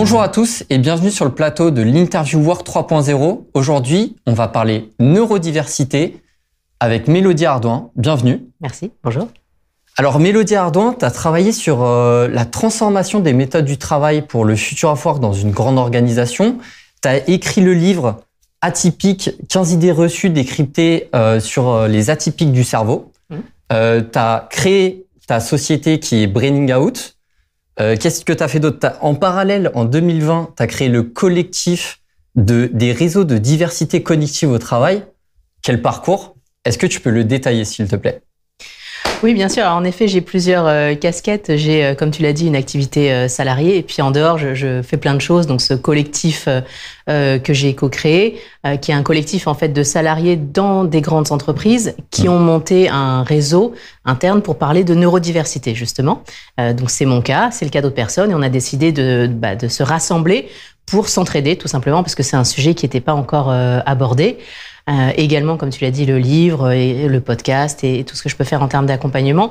Bonjour à tous et bienvenue sur le plateau de l'Interview Work 3.0. Aujourd'hui, on va parler neurodiversité avec Mélodie Ardouin. Bienvenue. Merci, bonjour. Alors Mélodie Ardouin, tu as travaillé sur euh, la transformation des méthodes du travail pour le futur of work dans une grande organisation. Tu as écrit le livre Atypique, 15 idées reçues décryptées euh, sur euh, les atypiques du cerveau. Mmh. tu as créé ta société qui est Braining Out. Euh, Qu'est-ce que tu as fait d'autre? En parallèle, en 2020, tu as créé le collectif de, des réseaux de diversité cognitive au travail. Quel parcours? Est-ce que tu peux le détailler, s'il te plaît? Oui, bien sûr. Alors, en effet, j'ai plusieurs euh, casquettes. J'ai, euh, comme tu l'as dit, une activité euh, salariée. Et puis en dehors, je, je fais plein de choses. Donc ce collectif que j'ai co-créé, euh, qui est un collectif en fait de salariés dans des grandes entreprises qui ont monté un réseau interne pour parler de neurodiversité, justement. Euh, donc c'est mon cas, c'est le cas d'autres personnes. Et on a décidé de, bah, de se rassembler pour s'entraider, tout simplement, parce que c'est un sujet qui n'était pas encore euh, abordé. Euh, également, comme tu l'as dit, le livre et le podcast et tout ce que je peux faire en termes d'accompagnement.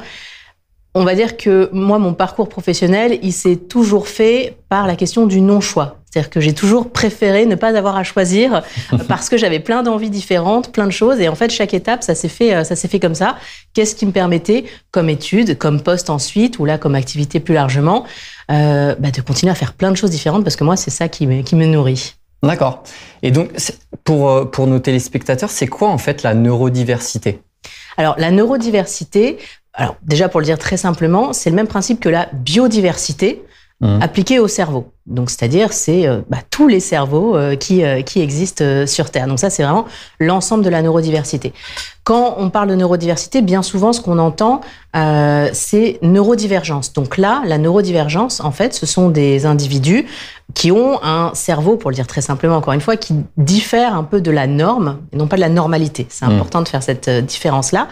On va dire que moi, mon parcours professionnel, il s'est toujours fait par la question du non-choix. C'est-à-dire que j'ai toujours préféré ne pas avoir à choisir parce que j'avais plein d'envies différentes, plein de choses. Et en fait, chaque étape, ça s'est fait, euh, ça s'est fait comme ça. Qu'est-ce qui me permettait, comme étude, comme poste ensuite, ou là, comme activité plus largement, euh, bah, de continuer à faire plein de choses différentes parce que moi, c'est ça qui me, qui me nourrit. D'accord. Et donc, pour, euh, pour nos téléspectateurs, c'est quoi en fait la neurodiversité? Alors, la neurodiversité, alors déjà pour le dire très simplement, c'est le même principe que la biodiversité Mhm. appliquée au cerveau. Donc, c'est-à-dire, c'est euh, bah, tous les cerveaux euh, qui, euh, qui existent sur Terre. Donc, ça, c'est vraiment l'ensemble de la neurodiversité. Quand on parle de neurodiversité, bien souvent, ce qu'on entend, euh, c'est neurodivergence. Donc là, la neurodivergence, en fait, ce sont des individus qui ont un cerveau, pour le dire très simplement, encore une fois, qui diffère un peu de la norme, et non pas de la normalité. C'est Mm. important de faire cette différence-là.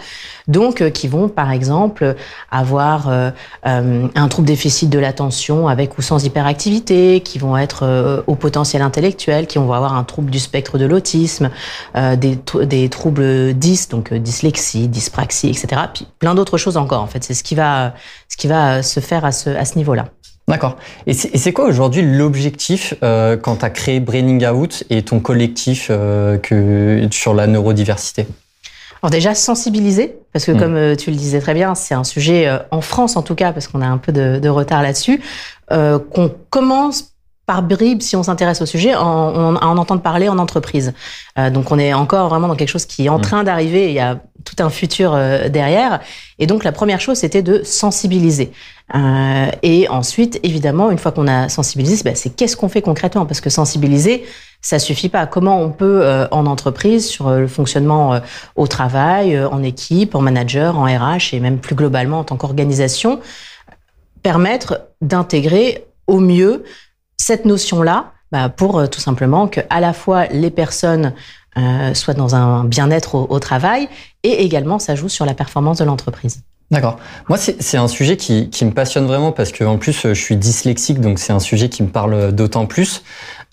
Donc, euh, qui vont, par exemple, avoir euh, un trouble déficit de l'attention avec ou sans hyperactivité, qui vont être euh, au potentiel intellectuel, qui vont avoir un trouble du spectre de l'autisme, euh, des, tr- des troubles dys, donc euh, dyslexie, dyspraxie, etc. Puis plein d'autres choses encore, en fait. C'est ce qui va, ce qui va se faire à ce, à ce niveau-là. D'accord. Et c'est quoi aujourd'hui l'objectif quand tu as créé Braining Out et ton collectif sur la neurodiversité? Alors déjà sensibiliser, parce que Mm. comme euh, tu le disais très bien, c'est un sujet euh, en France en tout cas, parce qu'on a un peu de, de retard là-dessus, euh, qu'on commence par bribes si on s'intéresse au sujet, en, en, à en entendre parler en entreprise. Euh, donc on est encore vraiment dans quelque chose qui est en Mm. train d'arriver, il y a tout un futur euh, derrière. Et donc la première chose, c'était de sensibiliser. Euh, et ensuite, évidemment, une fois qu'on a sensibilisé, bah, c'est qu'est-ce qu'on fait concrètement? Parce que sensibiliser, ça suffit pas. Comment on peut, euh, en entreprise, sur euh, le fonctionnement euh, au travail, euh, en équipe, en manager, en RH et même plus globalement en tant qu'organisation, permettre d'intégrer au mieux cette notion-là bah, pour euh, tout simplement que à la fois les personnes euh, soient dans un bien-être au, travail et également ça joue sur la performance de l'entreprise. D'accord. Moi, c'est un sujet qui, me passionne vraiment parce que en plus, je suis dyslexique, donc c'est un sujet qui me parle d'autant plus.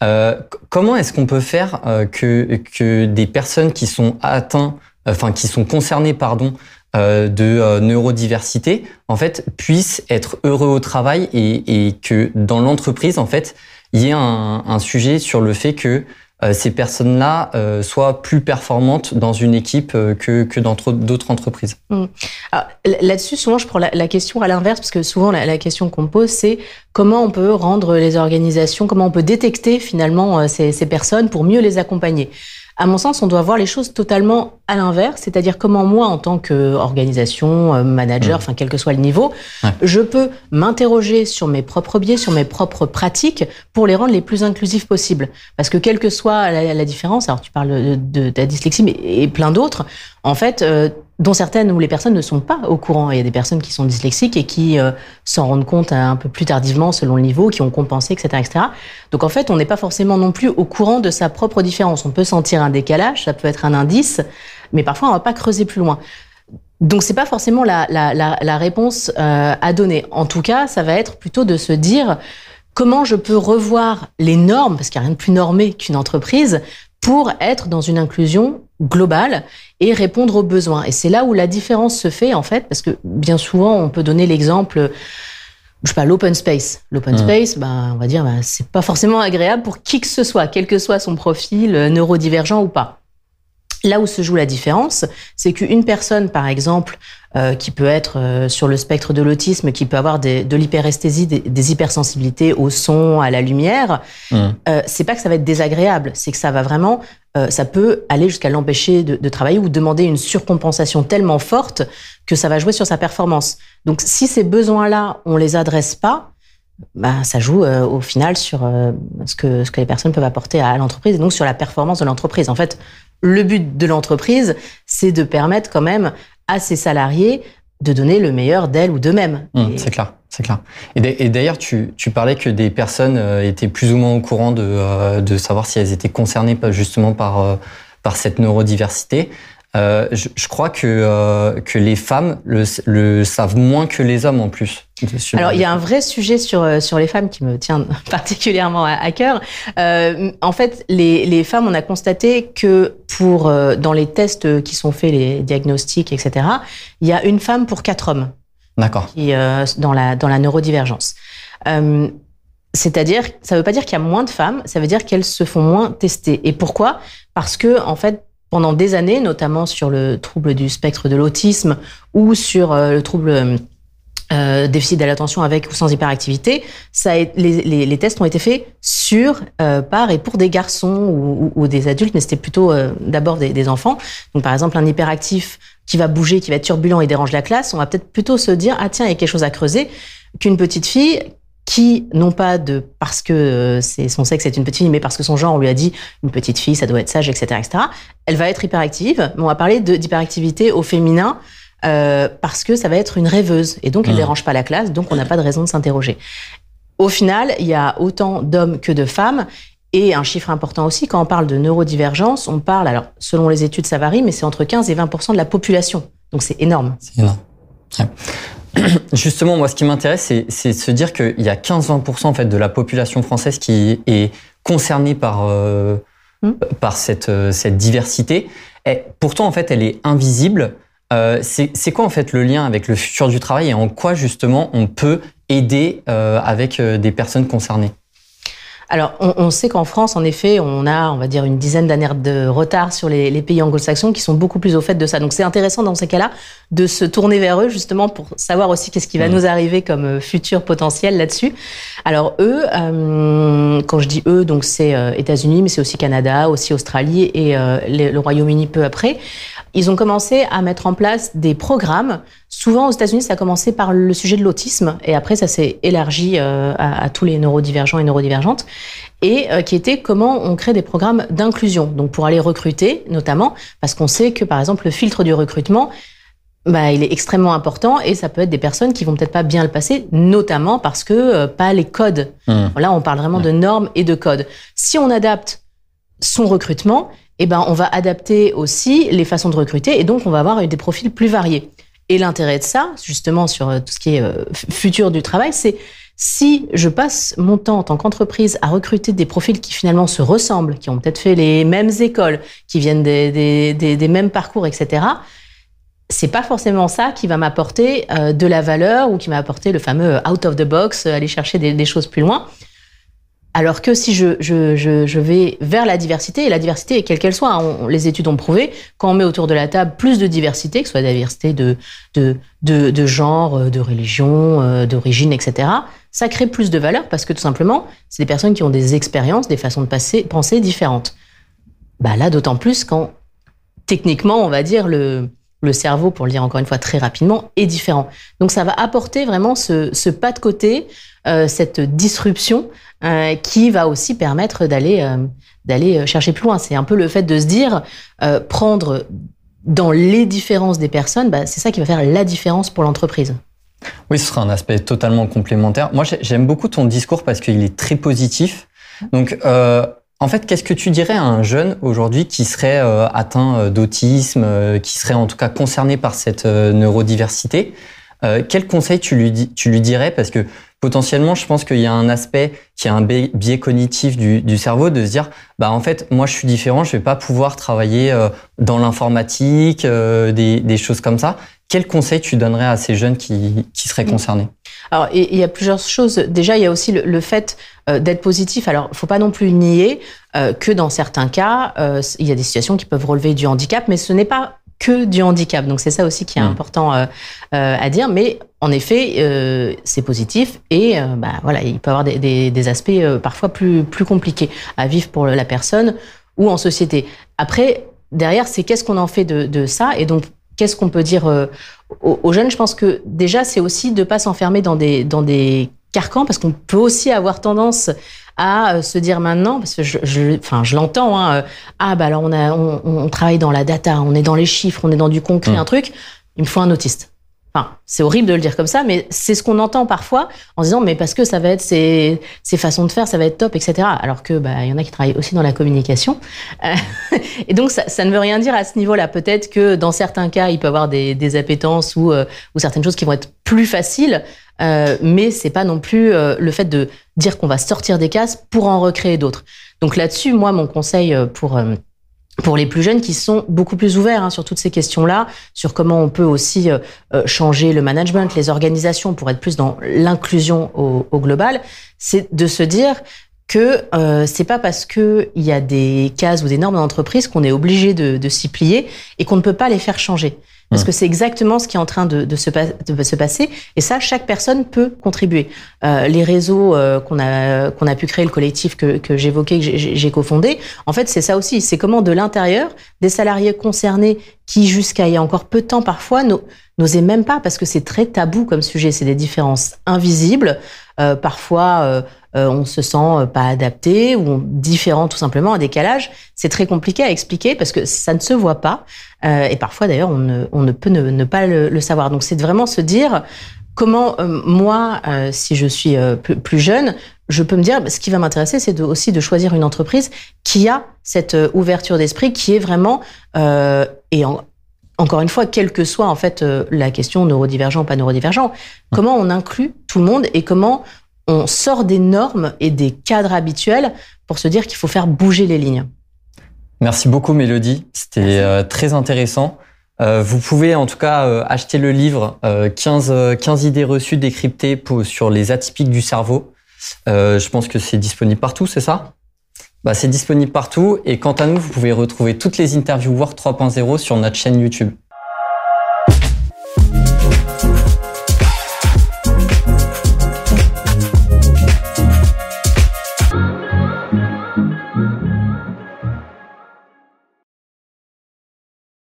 Euh, comment est-ce qu'on peut faire que, que des personnes qui sont atteintes, enfin qui sont concernées, pardon, de euh, neurodiversité, en fait, puissent être heureux au travail et, et que dans l'entreprise, en fait, il y ait un, un sujet sur le fait que euh, ces personnes-là euh, soient plus performantes dans une équipe euh, que, que dans d'autres entreprises. Alors, l- Là-dessus, souvent, je prends la, la question à l'inverse, parce que souvent, la, la question qu'on pose, c'est comment on peut rendre les organisations, comment on peut détecter finalement euh, ces, ces personnes pour mieux les accompagner? À mon sens, on doit voir les choses totalement à l'inverse, c'est-à-dire comment moi, en tant qu'organisation, euh, manager, Mmh. enfin quel que soit le niveau, Ouais. je peux m'interroger sur mes propres biais, sur mes propres pratiques, pour les rendre les plus inclusives possibles. Parce que quelle que soit la, la différence, alors tu parles de, de, de la dyslexie, mais et plein d'autres, en fait, euh, dont certaines où les personnes ne sont pas au courant. Il y a des personnes qui sont dyslexiques et qui euh, s'en rendent compte un peu plus tardivement selon le niveau, qui ont compensé, etc., etc. Donc en fait, on n'est pas forcément non plus au courant de sa propre différence. On peut sentir un décalage, ça peut être un indice, mais parfois on va pas creuser plus loin. Donc c'est pas forcément la, la, la, la réponse euh, à donner. En tout cas, ça va être plutôt de se dire comment je peux revoir les normes, parce qu'il n'y a rien de plus normé qu'une entreprise, pour être dans une inclusion globale et répondre aux besoins. Et c'est là où la différence se fait, en fait, parce que bien souvent, on peut donner l'exemple je sais pas, l'open space. L'open space, ben, on va dire, ben, c'est pas forcément agréable pour qui que ce soit, quel que soit son profil, euh, neurodivergent ou pas. Là où se joue la différence, c'est qu'une personne, par exemple, euh, qui peut être euh, sur le spectre de l'autisme, qui peut avoir des, de l'hyperesthésie, des, des, hypersensibilités au son, à la lumière, mmh. euh, c'est pas que ça va être désagréable, c'est que ça va vraiment, euh, ça peut aller jusqu'à l'empêcher de, de, travailler ou demander une surcompensation tellement forte que ça va jouer sur sa performance. Donc, si ces besoins-là, on les adresse pas, bah, ça joue euh, au final sur ce, que, ce que les personnes peuvent apporter à l'entreprise et donc sur la performance de l'entreprise. En fait, le but de l'entreprise, c'est de permettre quand même à ses salariés de donner le meilleur d'elles ou d'eux-mêmes. Mmh, c'est clair, c'est clair. Et d'ailleurs, tu, tu, parlais que des personnes euh, étaient plus ou moins au courant de, euh, de savoir si elles étaient concernées justement par, euh, par cette neurodiversité. Euh, je, je, crois que, euh, que les femmes le, le, savent moins que les hommes en plus. Alors, il y a un vrai sujet sur, sur les femmes qui me tient particulièrement à, cœur. Euh, en fait, les, les, femmes, on a constaté que pour, dans les tests qui sont faits, les diagnostics, etc., il y a une femme pour quatre hommes. D'accord. dans, la, dans la neurodivergence. C'est-à-dire, ça ne veut pas dire qu'il y a moins de femmes, ça veut dire qu'elles se font moins tester. Et pourquoi? Parce que, en fait, pendant des années, notamment sur le trouble du spectre de l'autisme ou sur euh, le trouble euh, déficit de l'attention avec ou sans hyperactivité, ça les, les, tests ont été faits sur, euh, par et pour des garçons ou, des adultes, mais c'était plutôt euh, d'abord des, des, enfants. Donc par exemple, un hyperactif qui va bouger, qui va être turbulent et dérange la classe, on va peut-être plutôt se dire ah tiens il y a quelque chose à creuser qu'une petite fille qui, non pas de parce que euh, c'est son sexe est une petite fille, mais parce que son genre, on lui a dit une petite fille, ça doit être sage, etc., etc. Elle va être hyperactive. Mais on va parler d'hyperactivité au féminin euh, parce que ça va être une rêveuse et donc elle mmh. dérange pas la classe, donc on n'a pas de raison de s'interroger. Au final, il y a autant d'hommes que de femmes. Et un chiffre important aussi, quand on parle de neurodivergence, on parle, alors selon les études ça varie, mais c'est entre 15 et 20% de la population. Donc c'est énorme. C'est énorme. Ouais. Justement, moi, ce qui m'intéresse, c'est de se dire qu'il y a 15-20% en fait de la population française qui est concernée par euh, mmh. par cette euh, cette diversité. Et pourtant, en fait, elle est invisible. Euh, c'est quoi en fait le lien avec le futur du travail et en quoi justement on peut aider euh, avec des personnes concernées? Alors, on, on sait qu'en France, en effet, on a, on va dire, une dizaine d'années de retard sur les, les pays anglo-saxons qui sont beaucoup plus au fait de ça. Donc, c'est intéressant dans ces cas-là de se tourner vers eux justement pour savoir aussi qu'est-ce qui va mmh. nous arriver comme euh, futur potentiel là-dessus. Alors, eux, euh, quand je dis eux, donc c'est euh, États-Unis, mais c'est aussi Canada, aussi Australie et euh, le Royaume-Uni peu après. Ils ont commencé à mettre en place des programmes. Souvent aux États-Unis, ça a commencé par le sujet de l'autisme et après ça s'est élargi euh, à, à, tous les neurodivergents et neurodivergentes et euh, qui était comment on crée des programmes d'inclusion. Donc pour aller recruter notamment parce qu'on sait que par exemple le filtre du recrutement bah, il est extrêmement important et ça peut être des personnes qui vont peut-être pas bien le passer, notamment parce que euh, pas les codes. Mmh. Là, on parle vraiment mmh. de normes et de codes. Si on adapte son recrutement, eh ben, on va adapter aussi les façons de recruter et donc on va avoir des profils plus variés. Et l'intérêt de ça, justement, sur euh, tout ce qui est euh, futur du travail, c'est si je passe mon temps en tant qu'entreprise à recruter des profils qui finalement se ressemblent, qui ont peut-être fait les mêmes écoles, qui viennent des, mêmes parcours, etc., c'est pas forcément ça qui va m'apporter euh, de la valeur ou qui m'a apporté le fameux out of the box, aller chercher des choses plus loin. Alors que si je, vais vers la diversité, et la diversité, quelle qu'elle soit, on, les études ont prouvé, quand on met autour de la table plus de diversité, que ce soit diversité de, de, de, genre, de religion, euh, d'origine, etc., ça crée plus de valeur parce que tout simplement, c'est des personnes qui ont des expériences, des façons de penser différentes. Bah là, d'autant plus quand, techniquement, on va dire, le, le cerveau, pour le dire encore une fois très rapidement, est différent. Donc ça va apporter vraiment ce, pas de côté, euh, cette disruption euh, qui va aussi permettre d'aller euh, chercher plus loin. C'est un peu le fait de se dire prendre dans les différences des personnes, bah, c'est ça qui va faire la différence pour l'entreprise. Oui, ce sera un aspect totalement complémentaire. Moi, j'aime beaucoup ton discours parce qu'il est très positif. Donc, en fait, qu'est-ce que tu dirais à un jeune aujourd'hui qui serait euh, atteint d'autisme, euh, qui serait en tout cas concerné par cette neurodiversité Quel conseil tu lui, tu lui dirais? Parce que potentiellement, je pense qu'il y a un aspect qui est un biais cognitif du, du, cerveau de se dire, bah en fait, moi je suis différent, je vais pas pouvoir travailler euh, dans l'informatique, euh, des, des, choses comme ça. Quel conseil tu donnerais à ces jeunes qui, qui seraient concernés? Alors, il y a plusieurs choses. Déjà, il y a aussi le, fait euh, d'être positif. Alors, il faut pas non plus nier euh, que dans certains cas, euh, il y a des situations qui peuvent relever du handicap, mais ce n'est pas que du handicap. Donc, c'est ça aussi qui est mmh. important à dire. Mais en effet, c'est positif et bah, voilà, il peut y avoir des, des aspects parfois plus, plus compliqués à vivre pour la personne ou en société. Après, derrière, c'est qu'est-ce qu'on en fait de, de ça et donc qu'est-ce qu'on peut dire euh, aux, jeunes? Je pense que déjà, c'est aussi de ne pas s'enfermer dans des, dans des carcans, parce qu'on peut aussi avoir tendance à euh, se dire maintenant, parce que je, je, enfin, je l'entends, hein, euh, ah bah alors on, a, on, on, travaille dans la data, on est dans les chiffres, on est dans du concret, mmh. un truc, il me faut un autiste. Enfin, c'est horrible de le dire comme ça, mais c'est ce qu'on entend parfois en disant mais parce que ça va être ces, ces façons de faire, ça va être top, etc. Alors que bah il y en a qui travaillent aussi dans la communication, euh, et donc ça, ça, ne veut rien dire à ce niveau-là. Peut-être que dans certains cas, il peut avoir des, des appétences ou, euh, ou certaines choses qui vont être plus faciles, euh, mais c'est pas non plus euh, le fait de dire qu'on va sortir des cases pour en recréer d'autres. Donc là-dessus, moi, mon conseil pour pour les plus jeunes qui sont beaucoup plus ouverts hein, sur toutes ces questions-là, sur comment on peut aussi euh, euh, changer le management, les organisations pour être plus dans l'inclusion au, au, global, c'est de se dire que euh, c'est pas parce que il y a des cases ou des normes d'entreprise qu'on est obligé de, de s'y plier et qu'on ne peut pas les faire changer. Parce mmh. que c'est exactement ce qui est en train de, de, se, de, se, passer. Et ça, chaque personne peut contribuer. Euh, les réseaux euh, qu'on a, qu'on a pu créer, le collectif que, que j'évoquais, que j'ai cofondé, en fait, c'est ça aussi. C'est comment de l'intérieur, des salariés concernés qui, jusqu'à il y a encore peu de temps parfois, n'osaient même pas, parce que c'est très tabou comme sujet. C'est des différences invisibles. Euh, parfois, euh, euh, on se sent pas adapté ou différent tout simplement, un décalage. C'est très compliqué à expliquer parce que ça ne se voit pas. et parfois, d'ailleurs, on ne, on ne peut ne, pas le, savoir. Donc, c'est vraiment se dire comment moi, si je suis plus, jeune, je peux me dire, ce qui va m'intéresser, c'est aussi de choisir une entreprise qui a cette ouverture d'esprit, qui est vraiment et encore une fois, quelle que soit en fait la question neurodivergent ou pas neurodivergent, comment on inclut tout le monde et comment on sort des normes et des cadres habituels pour se dire qu'il faut faire bouger les lignes. Merci beaucoup Mélodie, c'était euh, très intéressant. Euh, vous pouvez en tout cas euh, acheter le livre 15, 15 idées reçues décryptées pour, sur les atypiques du cerveau. je pense que c'est disponible partout, c'est ça? Bah, C'est disponible partout et quant à nous, vous pouvez retrouver toutes les interviews Work 3.0 sur notre chaîne YouTube.